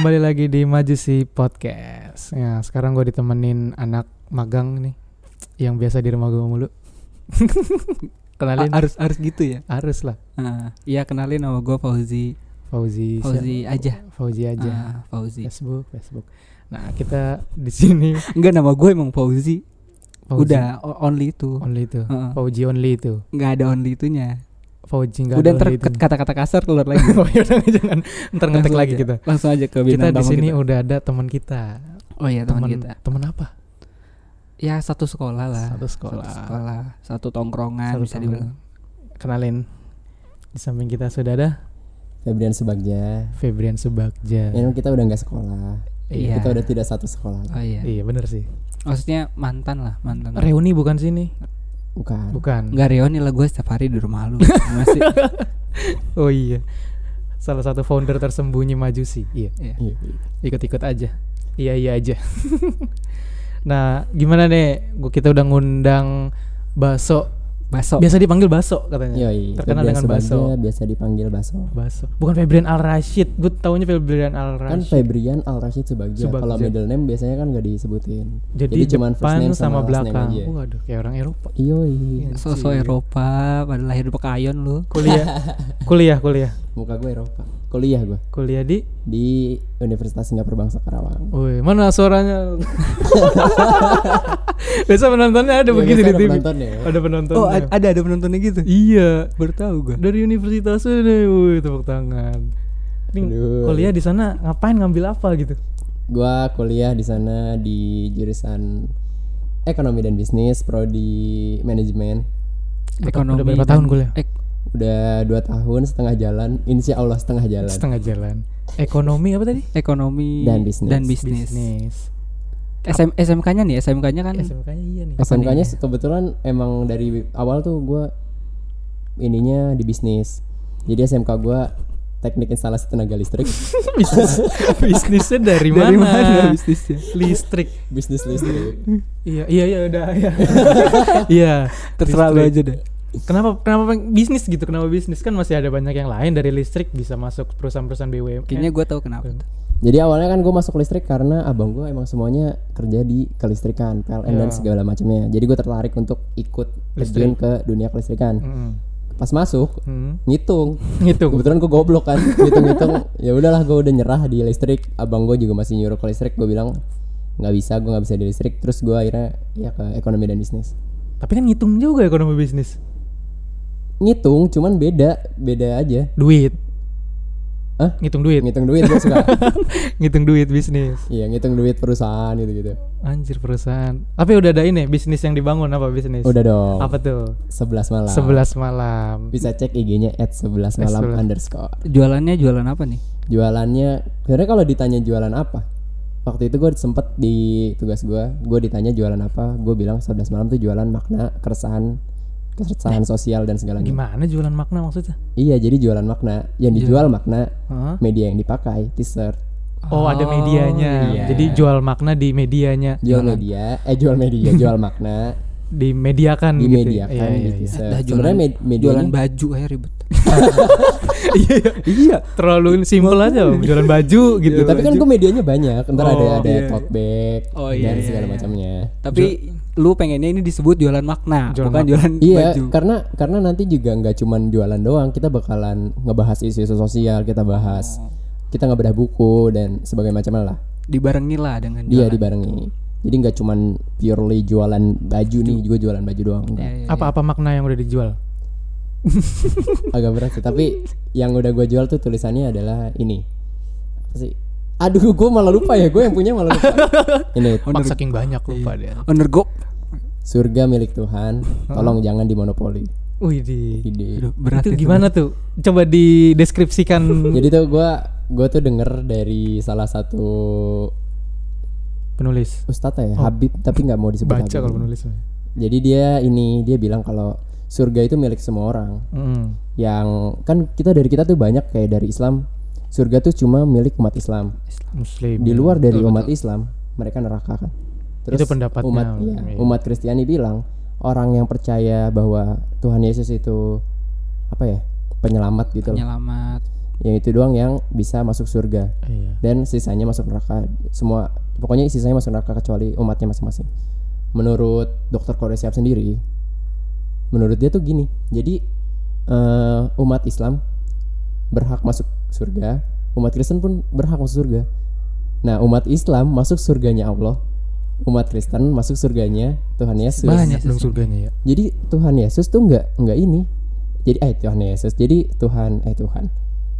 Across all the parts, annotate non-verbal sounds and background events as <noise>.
kembali lagi di Majusi Podcast. Ya, sekarang gue ditemenin anak magang nih yang biasa di rumah gue mulu. <laughs> kenalin A- harus harus gitu ya. harus lah. Ah, Iya kenalin nama gue Fauzi. Fauzi. Fauzi aja. Fauzi aja. Ah, Fauzi. Facebook, Facebook. Nah, kita di sini <laughs> Enggak nama gue emang Fauzi. Fauzi Udah only itu. only itu. Heeh. Fauzi only itu. Nggak ada only itunya. Fauzi enggak Udah ntar kata-kata kasar keluar lagi. <laughs> oh ya udah jangan ntar ngetek lagi aja. kita. Langsung aja ke Kita di sini kita. udah ada teman kita. Oh iya teman kita. Teman apa? Ya satu sekolah lah. Satu sekolah. Satu sekolah. Satu tongkrongan Satu bisa dibilang. Kenalin. Di samping kita sudah ada Febrian Subagja. Febrian Subagja. Ya, kita udah nggak sekolah. Iya. Kita udah tidak satu sekolah. Oh iya. Iya bener sih. Maksudnya mantan lah, mantan. Reuni bukan sini? Bukan. Bukan. Enggak reuni lah gue setiap hari di rumah lu. Masih. <laughs> Oh iya. Salah satu founder tersembunyi Majusi. Iya. Iya. Iya. Ikut-ikut aja. Iya iya aja. <laughs> nah, gimana nih? Gua kita udah ngundang Baso. Baso. Biasa dipanggil Baso katanya. Yoi. Terkenal dengan Baso. biasa dipanggil Baso. Baso. Bukan Febrian Al Rashid. Gue taunya Febrian Al Kan Rashid. Febrian Al Rashid Subagja. Subagja. Kalau middle name biasanya kan nggak disebutin. Jadi, cuman first depan name sama, sama last name belakang. aja. Waduh, kayak orang Eropa. Yoi. Sosok Eropa pada lahir di Pekayon lu. Kuliah. <laughs> kuliah, kuliah. Muka gue Eropa. Kuliah gue Kuliah di di Universitas Singapura Bangsa Karawang. Woi, mana suaranya? <laughs> Biasa penontonnya ada Iya, begitu biasa di ada TV. penontonnya. Ada penontonnya. Oh, ada ada penontonnya gitu. Iya, Baru tahu gue. dari universitas ini, woi, tepuk tangan. Ini kuliah di sana ngapain ngambil apa gitu? Gua kuliah di sana di jurusan ekonomi dan bisnis, prodi manajemen. Udah berapa tahun kuliah? Ek, Udah dua tahun setengah jalan, insya Allah setengah jalan. Setengah jalan. Ekonomi apa tadi? ekonomi Dan bisnis. Dan bisnis. Bisnis. SM, SMK-nya nih, SMK-nya kan SMK-nya iya nih. SMK-nya kebetulan emang dari awal tuh gua ininya di bisnis. Jadi SMK gua teknik instalasi tenaga listrik, <laughs> Bisnis. Bisnisnya dari, <laughs> dari mana? mana bisnisnya? Listrik. bisnis listrik. Iya, iya, iya udah ya. <laughs> Iya. Terserah lu Listrik. aja deh. Kenapa kenapa bisnis gitu? Kenapa bisnis? Kan masih ada banyak yang lain dari listrik bisa masuk perusahaan-perusahaan BUMN. Kayaknya gue tahu kenapa. Jadi awalnya kan gue masuk listrik karena abang gue emang semuanya kerja di kelistrikan, PLN dan Ya. segala macamnya. Jadi gue tertarik untuk ikut terjun ke dunia kelistrikan. Mm. Pas masuk Hmm. ngitung, Ngitung. kebetulan gue goblok kan, <laughs> ngitung-ngitung. ya udahlah gue udah nyerah di listrik. Abang gue juga masih nyuruh ke listrik. Gue bilang nggak bisa, gue nggak bisa di listrik. Terus gue akhirnya ya ke ekonomi dan bisnis. Tapi kan ngitung juga ekonomi bisnis. Ngitung, cuman beda, beda aja. Duit. Hah? Ngitung duit. Ngitung duit gue suka. <laughs> ngitung duit bisnis. Iya, ngitung duit perusahaan gitu-gitu. Anjir perusahaan. Tapi udah ada ini bisnis yang dibangun apa bisnis? Udah dong. Apa tuh? 11 malam. 11 malam. Bisa cek IG-nya at 11 malam 11. underscore. Jualannya jualan apa nih? Jualannya, sebenarnya kalau ditanya jualan apa, waktu itu gue sempet di tugas gue, gue ditanya jualan apa, gue bilang 11 malam tuh jualan makna, keresahan, keresahan sosial dan segalanya. Gimana jualan makna maksudnya? Iya, jadi jualan makna, yang dijual makna, Hah? media yang dipakai, t-shirt, Oh, ada medianya. iya. Jadi jual makna di medianya. jual media, eh jual media, jual makna, Dimediakan gitu. dimediakan Iya, iya, di iya. t-shirt. Dah Sebenarnya med- medianya jualan baju aja ribet. <laughs> Iya, iya. iya. Terlalu simpel aja Om. <laughs> jualan baju gitu. Ya, tapi kan gue medianya banyak, ntar ada Oh, ada iya. tote bag Oh, iya, dan iya, segala iya. macamnya. Tapi lu pengennya ini disebut jualan makna, Jualan bukan makna. jualan Iya, baju. karena karena nanti juga nggak cuman jualan doang, kita bakalan ngebahas isu-isu sosial, kita bahas Oh. kita ngebedah buku dan sebagainya macam lah. Dibarengi lah dengan Dia dibarengi. Jadi nggak cuman purely jualan baju nih, juga jualan baju doang. Iya, enggak. iya, Apa-apa makna yang udah dijual? <laughs> Agak berat sih, tapi yang udah gue jual tuh tulisannya adalah ini. Apa sih? Aduh, gue malah lupa ya, gue yang punya malah lupa. <laughs> ini Pak saking banyak lupa dia. iya. Undergo. Surga milik Tuhan, tolong jangan dimonopoli. Wih di. Berat itu gimana tuh? Coba dideskripsikan. <laughs> Jadi tuh gue gue tuh denger dari salah satu penulis. ustadz ya Habib tapi nggak mau disebut Baca Habib. kalau penulis. Jadi dia ini dia bilang kalau surga itu milik semua orang. Mm. Yang kan kita dari kita tuh banyak kayak dari Islam. Surga tuh cuma milik umat Islam. Muslim. Di luar dari umat Islam, mereka neraka kan. Itu pendapatnya. umat iya, Iya. umat Kristiani bilang orang yang percaya bahwa Tuhan Yesus itu apa ya? penyelamat gitu loh. Penyelamat. yang itu doang yang bisa masuk surga Iya. dan sisanya masuk neraka semua pokoknya sisanya masuk neraka kecuali umatnya masing-masing menurut dokter Korea Siap sendiri menurut dia tuh gini jadi eh, umat Islam berhak masuk surga umat Kristen pun berhak masuk surga nah umat Islam masuk surganya Allah umat Kristen masuk surganya Tuhan Yesus. Banyak dong surganya ya. jadi Tuhan Yesus tuh nggak nggak ini. Jadi eh Tuhan Yesus. Jadi Tuhan eh Tuhan.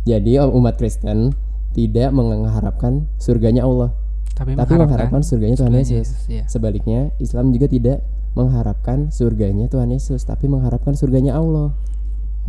Jadi umat Kristen tidak mengharapkan surganya Allah. Tapi, tapi mengharapkan surganya Tuhan surganya Yesus. Ya. sebaliknya Islam juga tidak mengharapkan surganya Tuhan Yesus tapi mengharapkan surganya Allah.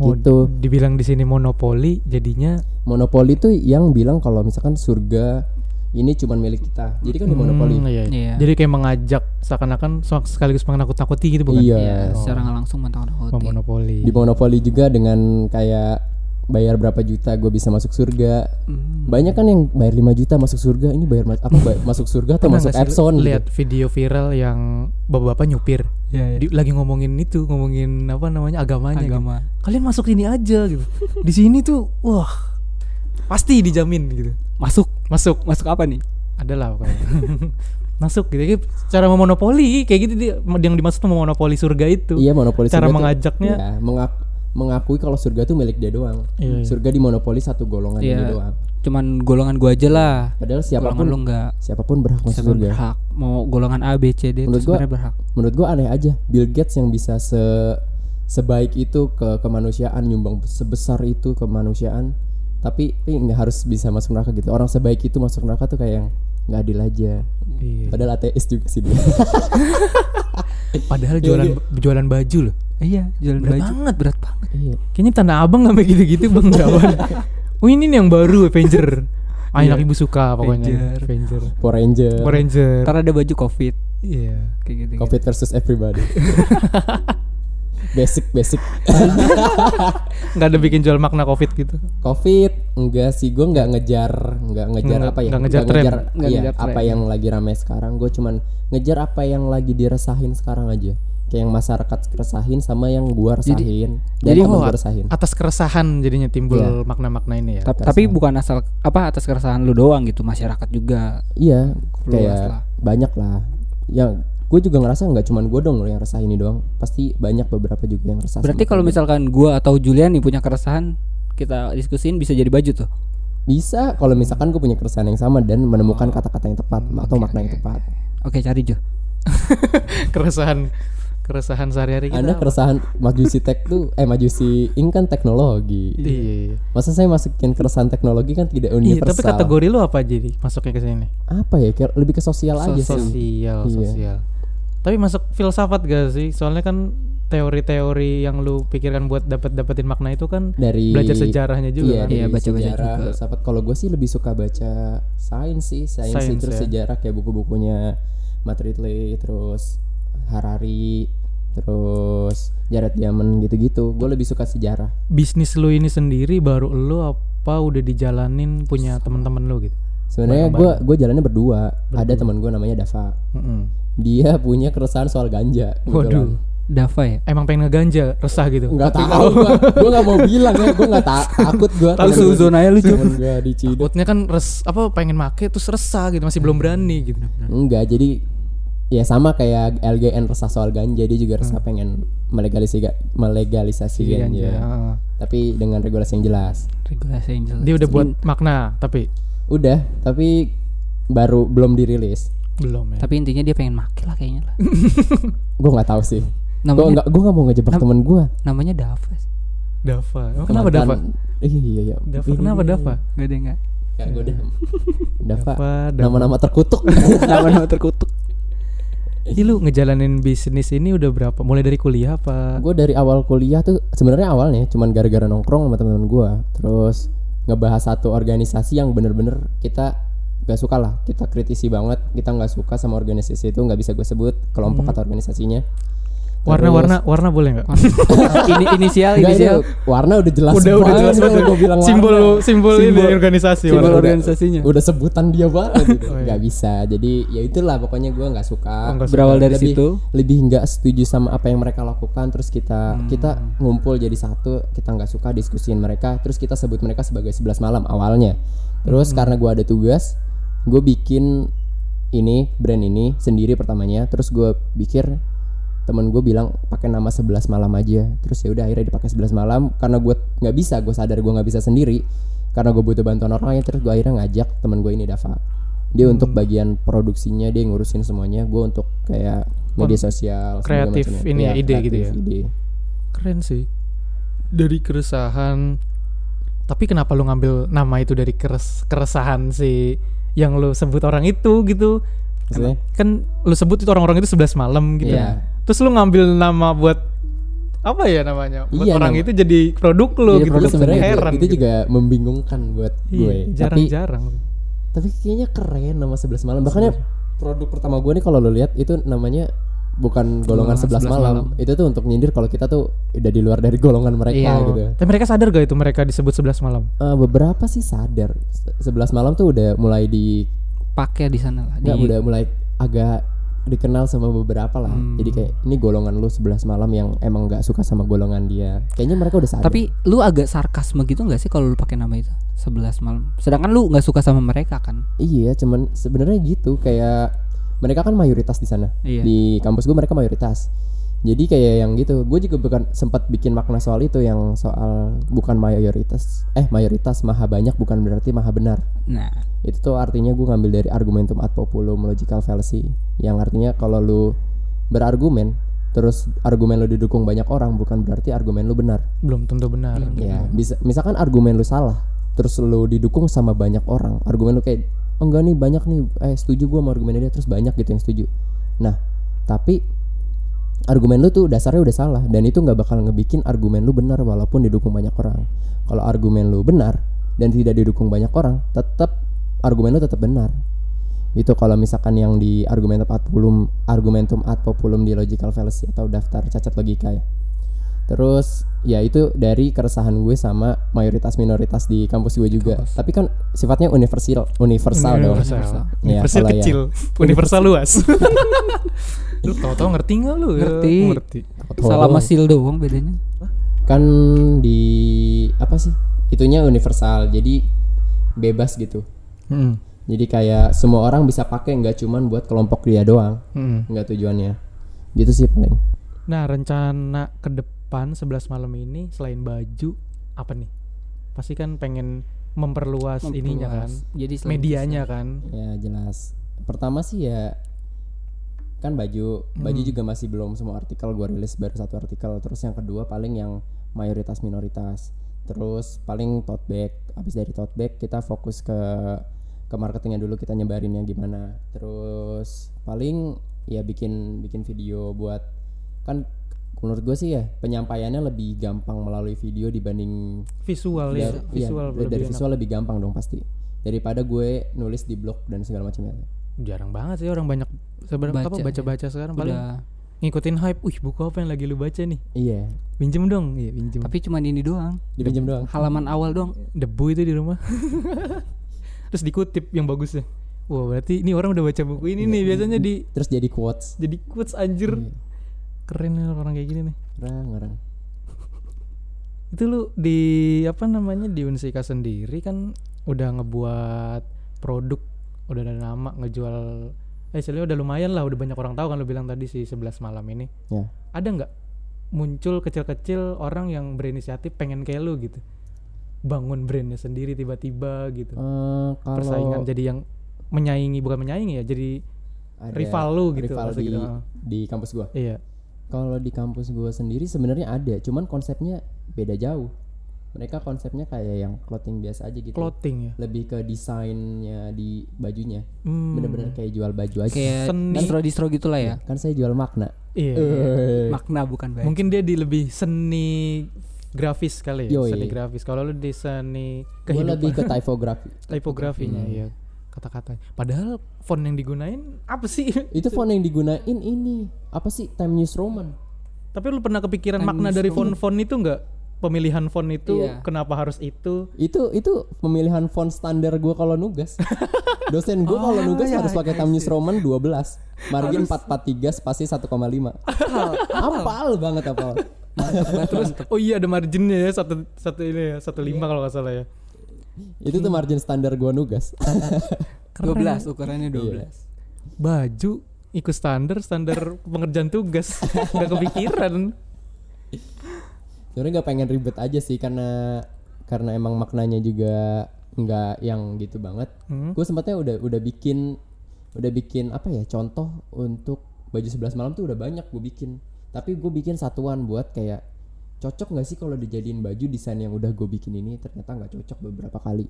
Oh, gitu. dibilang di sini monopoli jadinya monopoli tuh yang bilang kalau misalkan surga ini cuman milik kita jadi kan di monopoli Hmm, iya. Iya. Jadi kayak mengajak seakan-akan sekaligus menakut-nakuti gitu bukan? iya Iya, Oh. secara nggak langsung mentakut-takuti. Memonopoli. di monopoli juga dengan kayak bayar berapa juta gue bisa masuk surga Hmm. banyak kan yang bayar 5 juta masuk surga ini bayar ma- apa bay- masuk surga atau Pernah masuk Epson gitu. lihat video viral yang bapak-bapak nyupir Iya, iya. Di- lagi ngomongin itu ngomongin apa namanya agamanya gitu. Agama. kalian masuk sini aja gitu di sini tuh wah pasti dijamin gitu Masuk, masuk masuk apa nih? adalah pokoknya <laughs> masuk gitu cara memonopoli kayak gitu dia yang dimaksud memonopoli surga itu Iya monopoli Cara surga mengajaknya- iya, mengak- mengakui kalau surga tuh milik dia doang. Iya, iya. Surga dimonopoli satu golongan Iya. dia doang. Cuman golongan gua aja lah. Padahal Golongan siapa pun lu nggak siapa pun berhak masuk siapa surga. berhak. Mau golongan A, B, C, D itu Menurut gua- sebenarnya berhak. Menurut gua aneh aja Bill Gates yang bisa se sebaik itu ke kemanusiaan nyumbang sebesar itu kemanusiaan tapi nggak harus bisa masuk neraka gitu. Orang sebaik itu masuk neraka tuh kayak yang nggak adil aja. Iya. Padahal ateis juga sih dia. <laughs> padahal Iya, jualan iya. jualan baju loh Iya, jalan Berat baju banget. berat banget. iya. kayaknya tanah abang sampai gitu-gitu bang Gawan <laughs> oh ini nih yang baru Avenger ah Iya. anak ibu suka pokoknya Avenger. Avenger Power Ranger. Power Ranger Ntar ada baju Covid iya kayak gitu. Covid versus everybody. <laughs> basic basic. <laughs> nggak ada bikin jual makna covid gitu Covid enggak sih gue nggak ngejar nggak ngejar Nggak- apa ya nggak ngejar tren. Nggak iya, ngejar apa yang lagi ramai sekarang gue cuman ngejar apa yang lagi diresahin sekarang aja kayak yang masyarakat resahin sama yang gua resahin dan jadi temen oh, gua resahin atas keresahan jadinya timbul Iya. makna-makna ini ya Tapi, tapi bukan asal apa atas keresahan lu doang gitu, masyarakat juga. iya kayak lah. banyak lah yang gue juga ngerasa nggak cuman gue dong loh yang resah ini doang pasti banyak beberapa juga yang resah Berarti kalau misalkan gua atau Julian nih punya keresahan, kita diskusin bisa jadi baju tuh. bisa kalau misalkan gue punya keresahan yang sama dan menemukan kata-kata yang tepat atau makna yang tepat Oke, cari Jo. <laughs> keresahan keresahan sehari-hari kita anda keresahan majusi tech tuh eh majusi ini kan teknologi iya masa saya masukin keresahan teknologi kan tidak Iya, universal tapi kategori lu apa jadi masuknya ke sini? apa ya lebih ke sosial aja sih Sosial, Iya. sosial. Tapi masuk filsafat gak sih? Soalnya kan teori-teori yang lu pikirkan buat dapat dapetin makna itu kan dari belajar sejarahnya juga iya, kan. Iya, baca-baca sejarah, juga. filsafat. kalau gue sih lebih suka baca sains sih sains Sains, itu ya. sejarah kayak buku-bukunya Matt Ridley terus Harari terus Jared Diamond gitu-gitu gue lebih suka sejarah Bisnis lu ini sendiri baru lu apa udah dijalanin punya teman-teman lu gitu? sebenarnya gue gue jalannya berdua. ada teman gue namanya Dava Mm-mm. Dia punya keresahan soal ganja Waduh. Dava ya. Emang pengen ngeganja, resah gitu. nggak tahu gue gue nggak mau bilang ya gue nggak ta- takut gue Tahu suzon aja lu diciduk Takutnya kan res apa pengen make terus resah gitu, masih belum berani gitu. Enggak, jadi ya sama kayak LGN resah soal ganja, dia juga resah pengen melegalisasi melegalisasi Iya, ganja. heeh. Tapi dengan regulasi yang jelas. Regulasi yang jelas. Dia udah buat makna tapi Udah, tapi baru belum dirilis. Belum ya. Tapi intinya dia pengen make lah kayaknya lah. <laughs> Gue nggak tahu sih. Gue nggak gue nggak mau ngejebak temen gue. namanya Dava. Dava. Emang kenapa Dava? Iya iya iya. Dava kenapa Dava? Gak ada enggak. Ya, gue udah. <laughs> Dava. Dava, Dava. Nama-nama terkutuk. <laughs> Nama-nama terkutuk. Ini lu ngejalanin bisnis ini udah berapa? Mulai dari kuliah apa? gue dari awal kuliah tuh sebenarnya awalnya cuman gara-gara nongkrong sama teman-teman gue terus ngebahas satu organisasi yang bener-bener kita gak suka lah kita kritisi banget kita nggak suka sama organisasi itu nggak bisa gue sebut kelompok atau organisasinya Warna-warna warna boleh nggak? <laughs> ini inisial Enggak, inisial ini warna udah jelas udah udah jelas banget. gua bilang simbol warna. simbol ini Simbol- organisasi simbol warna. organisasinya udah sebutan dia banget gitu. Oh, iya. nggak bisa jadi ya itulah pokoknya gua nggak suka Oh, suka. berawal dari lebih, situ lebih nggak setuju sama apa yang mereka lakukan terus kita Hmm. kita ngumpul jadi satu kita nggak suka diskusiin mereka terus kita sebut mereka sebagai 11 malam awalnya terus Hmm. karena gua ada tugas gue bikin ini brand ini sendiri pertamanya terus gue pikir temen gue bilang pakai nama 11 malam aja terus ya udah akhirnya dipakai 11 malam karena gue nggak bisa gue sadar gue nggak bisa sendiri karena gue butuh bantuan orang lain terus gue akhirnya ngajak temen gue ini Dava dia untuk Hmm. bagian produksinya dia ngurusin semuanya gue untuk kayak media sosial kreatif ini ya, Iya, ide gitu kreatif, ya. ide. Keren sih. Dari keresahan. Tapi kenapa lu ngambil nama itu dari keres keresahan si yang lu sebut orang itu gitu? Maksudnya? Kan lu sebut itu orang-orang itu 11 malam gitu. Iya. Terus lu ngambil nama buat apa ya namanya? Buat Iya, orang nama- itu jadi produk lu Jadi gitu. produk Kan sebenarnya itu, heran. itu gitu. juga membingungkan buat Iya, gue tapi jarang-jarang. tapi kayaknya keren nama 11 malam bahkan produk pertama gue nih kalau lo lihat itu namanya bukan golongan 11, 11 malam. malam. itu tuh untuk nyindir kalau kita tuh udah di luar dari golongan mereka Iya. gitu Tapi mereka sadar gak itu mereka disebut 11 malam? Eh, beberapa sih sadar Se- 11 malam tuh udah mulai di pakai di sana lah di nggak udah mulai agak dikenal sama beberapa lah Hmm. jadi kayak ini golongan lu 11 malam yang emang nggak suka sama golongan dia kayaknya mereka udah sadar tapi lu agak sarkasme gitu nggak sih kalau lu pakai nama itu 11 malam sedangkan lu nggak suka sama mereka kan Iya, cuman sebenarnya gitu kayak mereka kan mayoritas di sana. Iya. Di kampus gue mereka mayoritas. Jadi kayak yang gitu. Gue juga bukan sempat bikin makna soal itu yang soal bukan mayoritas. Eh, mayoritas maha banyak bukan berarti maha benar. nah Itu tuh artinya gue ngambil dari argumentum ad populum logical fallacy yang artinya kalau lu berargumen terus argumen lu didukung banyak orang bukan berarti argumen lu benar. Belum tentu benar. Ya, bisa misalkan argumen lu salah, terus lu didukung sama banyak orang. Argumen lu kayak enggak nih banyak nih eh setuju gua sama argumennya dia terus banyak gitu yang setuju. Nah, tapi argumen lu tuh dasarnya udah salah dan itu nggak bakal ngebikin argumen lu benar walaupun didukung banyak orang. Kalau argumen lu benar dan tidak didukung banyak orang, tetap argumen lu tetap benar. Itu kalau misalkan yang di argumentum ad populum, argumentum ad populum di logical fallacy atau daftar cacat logika ya. Terus ya itu dari keresahan gue sama mayoritas minoritas di kampus gue juga. Tapi kan sifatnya universal, universal dong. Universal. Iya, Universal kalau yang- kecil, <laughs> universal luas. lu tau-tau ngerti nggak lu? Ya, Ngerti. ngerti. salah masil doang bedanya Kan di apa sih? Itunya universal. Jadi bebas gitu. Mm-mm. Jadi kayak semua orang bisa pakai nggak cuman buat kelompok dia doang, Mm-mm. nggak tujuannya. Gitu sih paling. Nah rencana ke depan 11 malam ini selain baju apa nih? Pasti kan pengen memperluas, ininya kan, Memperluas. jadi medianya kan. Ya jelas. Pertama sih ya kan baju, baju juga masih belum semua artikel gua rilis baru satu artikel. Terus yang kedua paling yang mayoritas minoritas. Terus paling tote bag. Habis dari tote bag kita fokus ke ke marketingnya dulu kita nyebarinnya gimana. Terus paling ya bikin bikin video buat kan menurut gue sih ya penyampaiannya lebih gampang melalui video dibanding Visual ya, dari, iya, visual dari- lebih dari enak. visual lebih gampang dong pasti daripada gue nulis di blog dan segala macamnya Jarang banget sih orang banyak sebenarnya apa Baca, ya. baca-baca sekarang paling udah ngikutin hype. Wih, buku apa yang lagi lu baca nih? iya Pinjem dong. Iya, pinjem. tapi cuman ini doang dipinjam doang halaman awal doang debu itu di rumah. <laughs> Terus dikutip yang bagusnya. Wah, berarti ini orang udah baca buku ini nih. Biasanya di terus jadi quotes jadi quotes anjir. Iya. Keren nih orang kayak gini nih. orang orang Itu lu di apa namanya di Unsika sendiri kan udah ngebuat produk, udah ada nama ngejual eh istilahnya udah lumayan lah, udah banyak orang tahu kan lu bilang tadi si 11 malam ini. ya Ada nggak muncul kecil-kecil orang yang berinisiatif pengen kayak lu gitu? Bangun brandnya sendiri tiba-tiba gitu. Eh, kalau Persaingan jadi yang menyaingi bukan menyaingi ya, jadi rival lu gitu, rival di, gitu, di kampus gua iya. Kalau di kampus gua sendiri sebenarnya ada cuman konsepnya beda jauh mereka konsepnya kayak yang clothing biasa aja gitu Clothing ya. lebih ke desainnya di bajunya Hmm. bener-bener kayak jual baju aja kayak Seni. distro-distro gitulah ya kan saya jual makna Iya. Eh, makna bukan baik Mungkin dia di lebih seni grafis kali ya, Yoi. seni grafis. Kalau lu di seni gua kehidupan, lebih ke typography tipografinya iya kata-kata. Padahal font yang digunain apa sih? itu font yang digunain ini apa sih Time News Roman Tapi lu pernah kepikiran Times makna dari Roman. font-font itu enggak? Pemilihan font itu Iya. kenapa harus itu? Itu itu pemilihan font standar gua kalau nugas. <laughs> Dosen gua kalau Oh, nugas iya, harus pakai iya, Times New Roman 12. Margin 443 spasi 1,5. Apal banget apal. Terus oh iya ada marginnya ya satu satu ini ya satu lima kalau nggak salah ya. Itu tuh margin standar gua nugas. <laughs> 12 ukurannya Iya. 12. Baju ikut standar standar pengerjaan tugas <laughs> nggak kepikiran. Sebenarnya nggak pengen ribet aja sih karena karena emang maknanya juga nggak yang gitu banget. Hmm. Gue sempatnya udah udah bikin udah bikin apa ya contoh untuk baju 11 malam tuh udah banyak gue bikin. Tapi gue bikin satuan buat kayak cocok nggak sih kalau dijadiin baju desain yang udah gue bikin ini ternyata nggak cocok beberapa kali.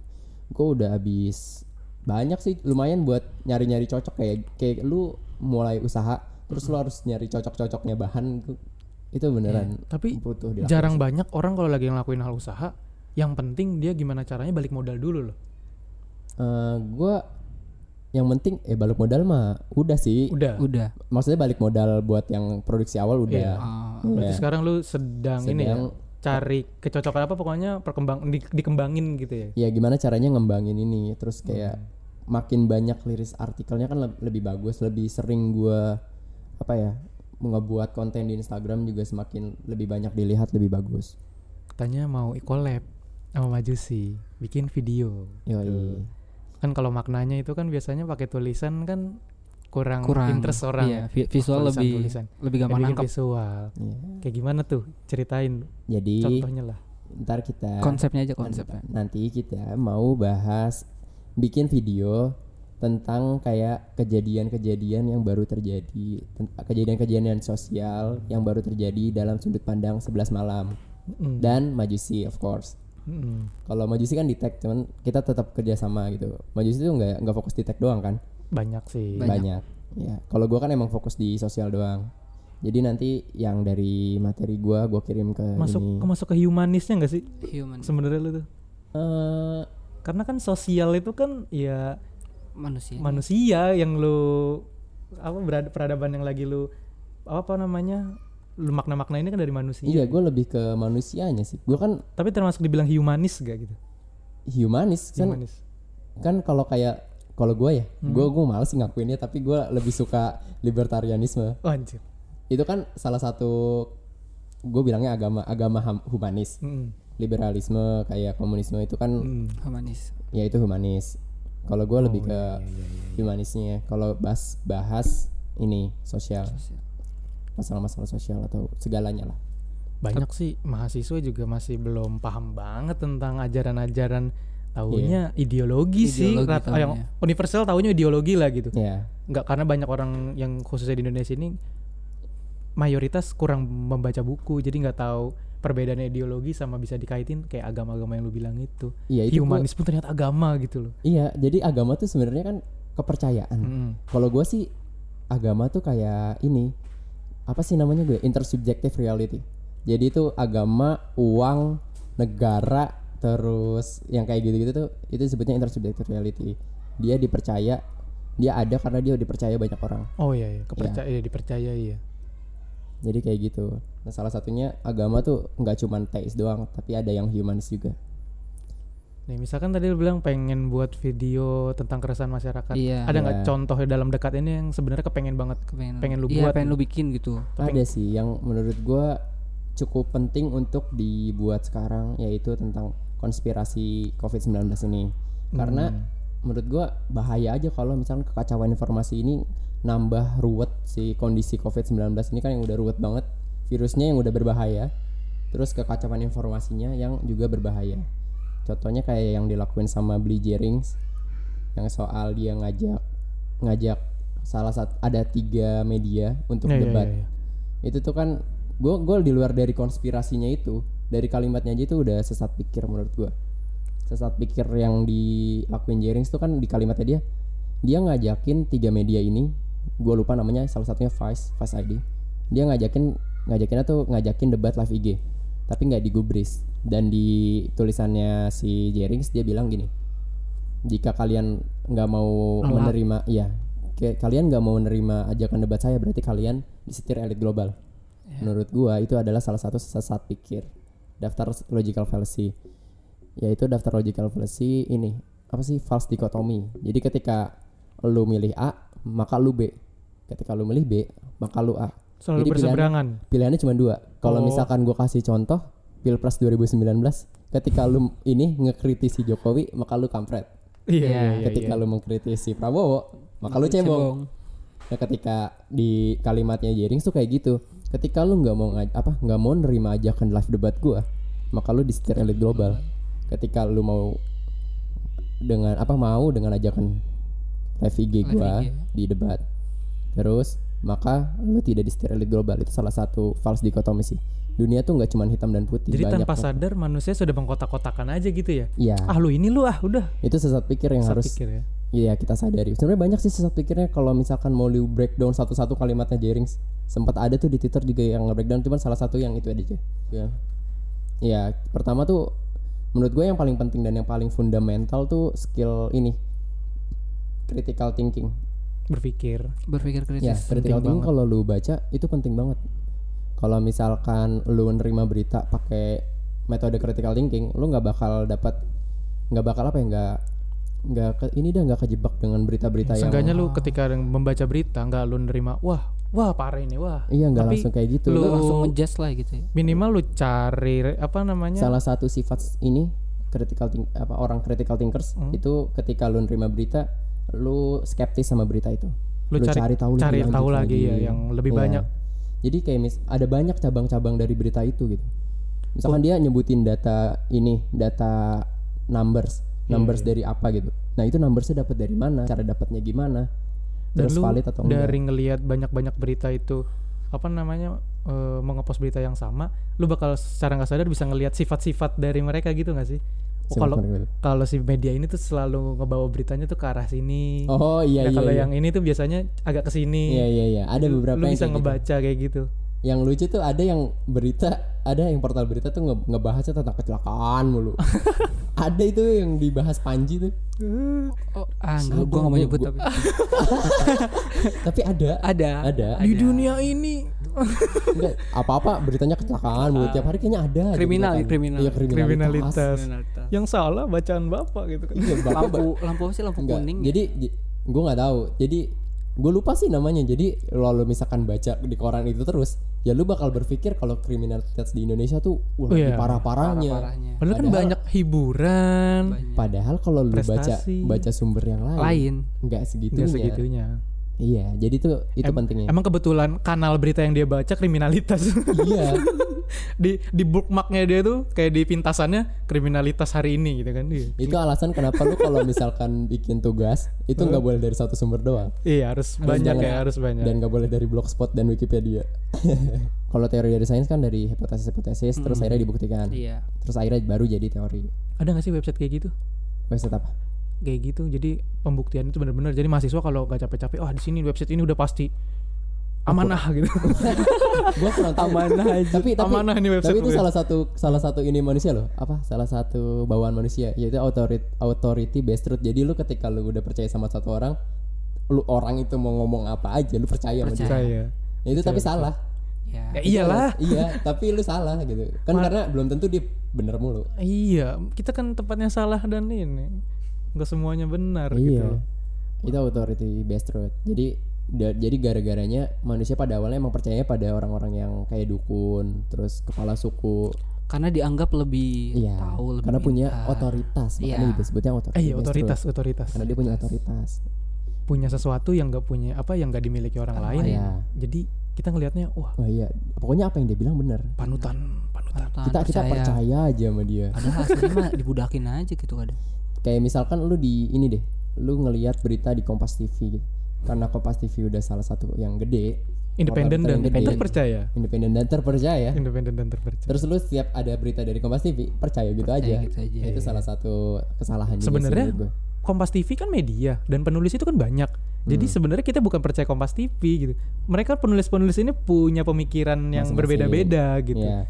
Gue udah habis banyak sih lumayan buat nyari-nyari cocok kayak kayak lu mulai usaha terus lu harus nyari cocok-cocoknya bahan itu beneran Tapi butuh jarang banyak orang kalau lagi ngelakuin hal usaha yang penting dia gimana caranya balik modal dulu loh. gue Eh, yang penting eh balik modal mah udah sih Udah. Udah. maksudnya balik modal buat yang produksi awal udah Iya. Ah, Berarti Iya. sekarang lu sedang, ini ya Sedang- cari kecocokan apa pokoknya perkembang di- dikembangin gitu ya. ya gimana caranya ngembangin ini terus kayak Hmm. makin banyak liris artikelnya kan leb- lebih bagus lebih sering gue apa ya ngebuat konten di Instagram juga semakin lebih banyak dilihat lebih bagus Katanya mau collab sama Majusi, bikin video. Yoi. Kan kalau maknanya itu kan biasanya pakai tulisan kan kurang, kurang interest orang. Iya, vi- visual Tulisan- lebih tulisan. lebih Jadi gampang bikin nangkep visual. Iya. Kayak gimana tuh? Ceritain jadi contohnya lah. ntar kita konsepnya aja konsepnya. nanti kita mau bahas bikin video tentang kayak kejadian-kejadian yang baru terjadi kejadian-kejadian sosial yang baru terjadi dalam sudut pandang 11 malam Mm. dan majusi of course Mm. kalau majusi kan di tag cuman kita tetap kerja sama gitu majusi itu nggak nggak fokus di tag doang kan Banyak sih. Banyak. banyak, ya kalau gua kan emang fokus di sosial doang jadi nanti yang dari materi gua gua kirim ke Masuk ini ke masuk ke humanisnya enggak sih? Human Sebenarnya lu tuh. Eh, Karena kan sosial itu kan ya manusia. manusia yang lu apa berada peradaban yang lagi lu apa namanya lu makna-makna ini kan dari manusia. iya gua lebih ke manusianya sih gua kan Tapi termasuk dibilang humanis gak gitu? humanis kan Humanis. kan kalau kayak kalau gue ya gue gue males sih ngakuinnya tapi gue lebih suka libertarianisme Oh, anjir. itu kan salah satu gue bilangnya agama agama humanis Mm. liberalisme kayak komunisme itu kan Mm. Humanis. ya itu humanis kalau gue lebih ke iya, iya, iya. humanisnya kalau bahas bahas ini sosial masalah-masalah sosial atau segalanya lah Banyak sih mahasiswa juga masih belum paham banget tentang ajaran-ajaran taunya ideologi, sih. Ideologi Rat- yang taunya. universal taunya ideologi lah gitu. ya Enggak karena banyak orang yang khususnya di Indonesia ini mayoritas kurang membaca buku jadi nggak tahu perbedaannya ideologi sama bisa dikaitin kayak agama-agama yang lu bilang itu. Iya, itu gua- Humanis pun ternyata agama gitu loh. iya jadi agama tuh sebenarnya kan kepercayaan Mm. Kalau gue sih agama tuh kayak ini apa sih namanya gue intersubjective reality. Jadi itu agama, uang, negara, terus yang kayak gitu-gitu tuh itu disebutnya intersubjective reality. Dia dipercaya, dia ada karena dia dipercaya banyak orang. Oh iya, iya. kepercaya iya, dipercaya iya. Jadi kayak gitu. Nah salah satunya agama tuh nggak cuma teis doang, tapi ada yang humanis juga. Nih misalkan tadi lu bilang pengen buat video tentang keresahan masyarakat. Iya. Ada nggak Iya. contohnya dalam dekat ini yang sebenarnya kepengen banget Kepengen, pengen lu iya, buat? pengen lu bikin gitu. Ada sih yang menurut gue cukup penting untuk dibuat sekarang yaitu tentang konspirasi COVID-19 ini. Karena menurut gue bahaya aja kalau misalnya kekacauan informasi ini nambah ruwet si kondisi COVID-19 ini kan yang udah ruwet banget. Virusnya yang udah berbahaya. Terus kekacauan informasinya yang juga berbahaya. Contohnya kayak yang dilakuin sama Bli Jerings yang soal dia ngajak ngajak salah satu ada tiga media untuk Iya, iya, debat. iya, iya. itu tuh kan gue gue di luar dari konspirasinya itu dari kalimatnya aja itu udah sesat pikir menurut gue sesat pikir yang dilakuin Jerings tuh kan di kalimatnya dia dia ngajakin tiga media ini gue lupa namanya salah satunya Vice Vice ID dia ngajakin ngajakinnya tuh ngajakin debat live IG tapi nggak digubris dan di tulisannya si Jerings dia bilang gini jika kalian nggak mau Nolak. menerima iya kayak kalian nggak mau menerima ajakan debat saya berarti kalian disetir elit global. Menurut gua itu adalah salah satu sesat pikir. Daftar logical fallacy. Yaitu daftar logical fallacy ini apa sih? False dichotomy. Jadi ketika lu milih A maka lu B. Ketika lu milih B maka lu A. Selalu Jadi pilihan- berseberangan. pilihannya cuma dua. Kalau Oh. misalkan gua kasih contoh pilpres 2019 ketika lu ini ngekritisi Jokowi maka lu kampret Iya, Iya. iya, iya. ketika lu mengkritisi Prabowo maka lu cebong Nah, ketika di kalimatnya Jerings tuh kayak gitu. Ketika lu nggak mau apa nggak mau nerima ajakan live debat gua, maka lu disetir elit global. Ketika lu mau dengan apa mau dengan ajakan live IG gua IG. di debat. Terus maka lu tidak disetir elit global itu salah satu false dikotomi sih. Dunia tuh nggak cuma hitam dan putih. Jadi tanpa kok. sadar manusia sudah mengkotak-kotakan aja gitu ya. Iya, Ah lu ini lu ah udah. itu sesat pikir yang Sesat harus pikir ya. Iya kita sadari. Sebenarnya banyak sih sesat pikirnya kalau misalkan mau lu breakdown satu-satu kalimatnya Jerings. Sempat ada tuh di Twitter juga yang nge-breakdown cuman salah satu yang itu aja. Ya. Ya, pertama tuh menurut gue yang paling penting dan yang paling fundamental tuh skill ini. Critical thinking. Berpikir. berpikir kritis Ya, critical penting thinking kalau lu baca itu penting banget. Kalau misalkan lu nerima berita pakai metode critical thinking, lu nggak bakal dapat nggak bakal apa ya nggak nggak ke- ini dah nggak kejebak dengan berita-berita yang Seenggaknya lu ketika membaca berita nggak lu nerima wah wah parah ini wah. iya nggak Tapi langsung kayak gitu. lu- lu langsung ngejudge lah gitu ya Minimal lu cari apa namanya? Salah satu sifat ini critical think, apa orang critical thinkers Hmm. itu ketika lu nerima berita, lu skeptis sama berita itu. Lu cari- tahu cari lebih tahu lagi ya, yang lebih Iya. banyak. Jadi kayak mis ada banyak cabang-cabang dari berita itu gitu. Misalkan dia nyebutin data ini, data numbers, Iya, numbers dari apa gitu. Nah itu numbersnya dapat dari mana? Cara dapatnya gimana? Dan Terus lu valid atau enggak? dari ngelihat banyak-banyak berita itu apa namanya eh, mengepost berita yang sama, lu bakal secara nggak sadar bisa ngelihat sifat-sifat dari mereka gitu nggak sih? Oh, kalau kalau si media ini tuh selalu ngebawa beritanya tuh ke arah sini. Oh iya Nah, iya. kalau iya. yang ini tuh biasanya agak ke sini. Iya iya iya. Ada beberapa lu yang bisa kayak gitu. ngebaca kayak gitu. Yang lucu tuh ada yang berita, ada yang portal berita tuh nge- ngebahasnya tentang kecelakaan mulu. <laughs> ada itu yang dibahas Panji tuh. oh ah enggak Ada, gua nggak mau nyebut tapi <laughs> Tapi ada. ada Ada. Di dunia ini apa-apa beritanya kecelakaan mulu. Tiap hari kayaknya ada. Kriminal, kecelakaan. kriminal. Iya kriminalitas. kriminalitas. Kriminalitas. Yang salah bacaan bapak gitu kan. Iya, bapak lampu lampu apa sih lampu Enggak. kuning ya? Jadi gue nggak tahu. Jadi gue lupa sih namanya. Jadi kalau misalkan baca di koran itu terus, ya lu bakal berpikir kalau kriminalitas di Indonesia tuh wah Oh, iya. parah-parahnya. Padahal kan Padahal- banyak hiburan, Padahal kalau lu baca Prestasi. baca sumber yang lain, lain nggak segitunya. nggak segitunya. Iya, jadi tuh itu Em- pentingnya. Emang kebetulan kanal berita yang dia baca kriminalitas. iya. <laughs> di di bookmarknya dia tuh kayak di pintasannya kriminalitas hari ini gitu kan. Iya, Itu alasan kenapa lu kalau misalkan <laughs> bikin tugas itu nggak boleh dari satu sumber doang. Iya, harus banyak jangan- ya, harus banyak. Dan nggak boleh dari blogspot dan Wikipedia. <laughs> kalau teori dari sains kan dari hipotesis-hipotesis terus Hmm. akhirnya dibuktikan. iya Terus akhirnya baru jadi teori. Ada nggak sih website kayak gitu? Website apa? Kayak gitu. Jadi pembuktian itu benar-benar. Jadi mahasiswa kalau gak capek-capek, oh di sini website ini udah pasti amanah gitu. <laughs> Gua kurang tahu. Amanah aja. Tapi tapi, Amanah nih website tapi itu gue. salah satu salah satu ini manusia loh. Apa? Salah satu bawaan manusia yaitu authority authority based truth. Jadi lu ketika lu udah percaya sama satu orang, lu orang itu mau ngomong apa aja lu percaya sama dia. Ya, itu tapi salah. ya Ya iyalah. <laughs> iya, tapi lu salah gitu. Kan Ma- karena belum tentu dia bener mulu. Iya, kita kan tempatnya salah dan ini nggak semuanya benar Iya. gitu. Itu authority based truth. Jadi da- jadi gara-garanya manusia pada awalnya emang percaya pada orang-orang yang kayak dukun, terus kepala suku. karena dianggap lebih Iya. tahu lebih karena punya pintar. otoritas, Iya. makanya disebutnya otoritas. Eh, iya otoritas, otoritas. Karena dia punya otoritas. Punya sesuatu yang nggak punya apa yang nggak dimiliki orang lain. Iya. Jadi kita ngelihatnya, wah Oh iya, pokoknya apa yang dia bilang benar. panutan, panutan. Panutan, Kita kita percaya aja sama dia. padahal hasilnya mah dibudakin aja gitu kadang Kayak misalkan lu di ini deh, lu ngelihat berita di Kompas TV gitu. Karena Kompas TV udah salah satu yang gede, Independen dan gede, terpercaya. independen dan terpercaya. Independen dan terpercaya. Terus lu setiap ada berita dari Kompas TV, percaya gitu Percaya aja. gitu aja. Itu salah satu kesalahan Sebenarnya. Kompas TV kan media dan penulis itu kan banyak. Jadi Hmm. sebenarnya kita bukan percaya Kompas TV gitu. Mereka penulis-penulis ini punya pemikiran yang berbeda-beda gitu. Iya.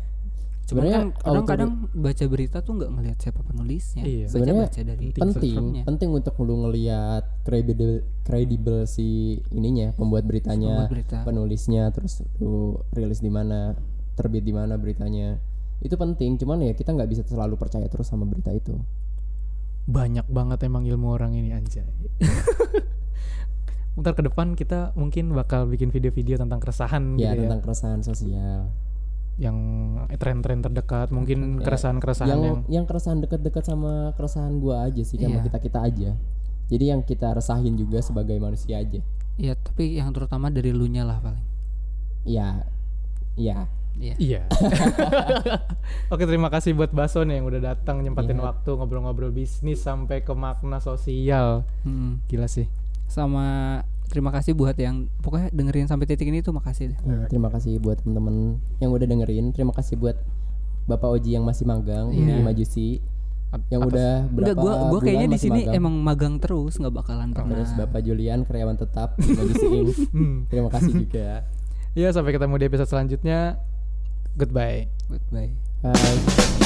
Sebenarnya kadang-kadang baca berita tuh nggak ngelihat siapa penulisnya. Iya. Baca Sebenarnya baca dari penting penting untuk lu ngelihat kredibel kredibel si ininya pembuat beritanya Pembuat berita. penulisnya terus lu rilis di mana terbit di mana beritanya itu penting cuman ya kita nggak bisa selalu percaya terus sama berita itu banyak banget emang ilmu orang ini anjay <laughs> Ntar ke depan kita mungkin bakal bikin video-video tentang keresahan ya gitu tentang keresahan sosial yang tren-tren terdekat mungkin Ya, keresahan-keresahan yang yang, yang keresahan deket-deket sama keresahan gua aja sih sama Iya. kita kita aja jadi yang kita resahin juga sebagai manusia aja Iya, tapi yang terutama dari lu nya lah paling. ya ya Iya. Iya. <laughs> Oke terima kasih buat Baso nih yang udah datang nyempatin Iya. waktu ngobrol-ngobrol bisnis sampai ke makna sosial. Mm. Gila sih. Sama terima kasih buat yang pokoknya dengerin sampai titik ini tuh makasih deh. Ya, terima kasih buat teman-teman yang udah dengerin terima kasih buat Bapak Oji yang masih magang Iya. di Majusi yang apa udah Enggak, berapa gua gua bulan kayaknya di sini magang. emang magang terus nggak bakalan pernah. terus Bapak Julian karyawan tetap di <laughs> Majusi Inc. Hmm. terima kasih juga <laughs> Ya sampai ketemu di episode selanjutnya. Goodbye. Goodbye. Bye.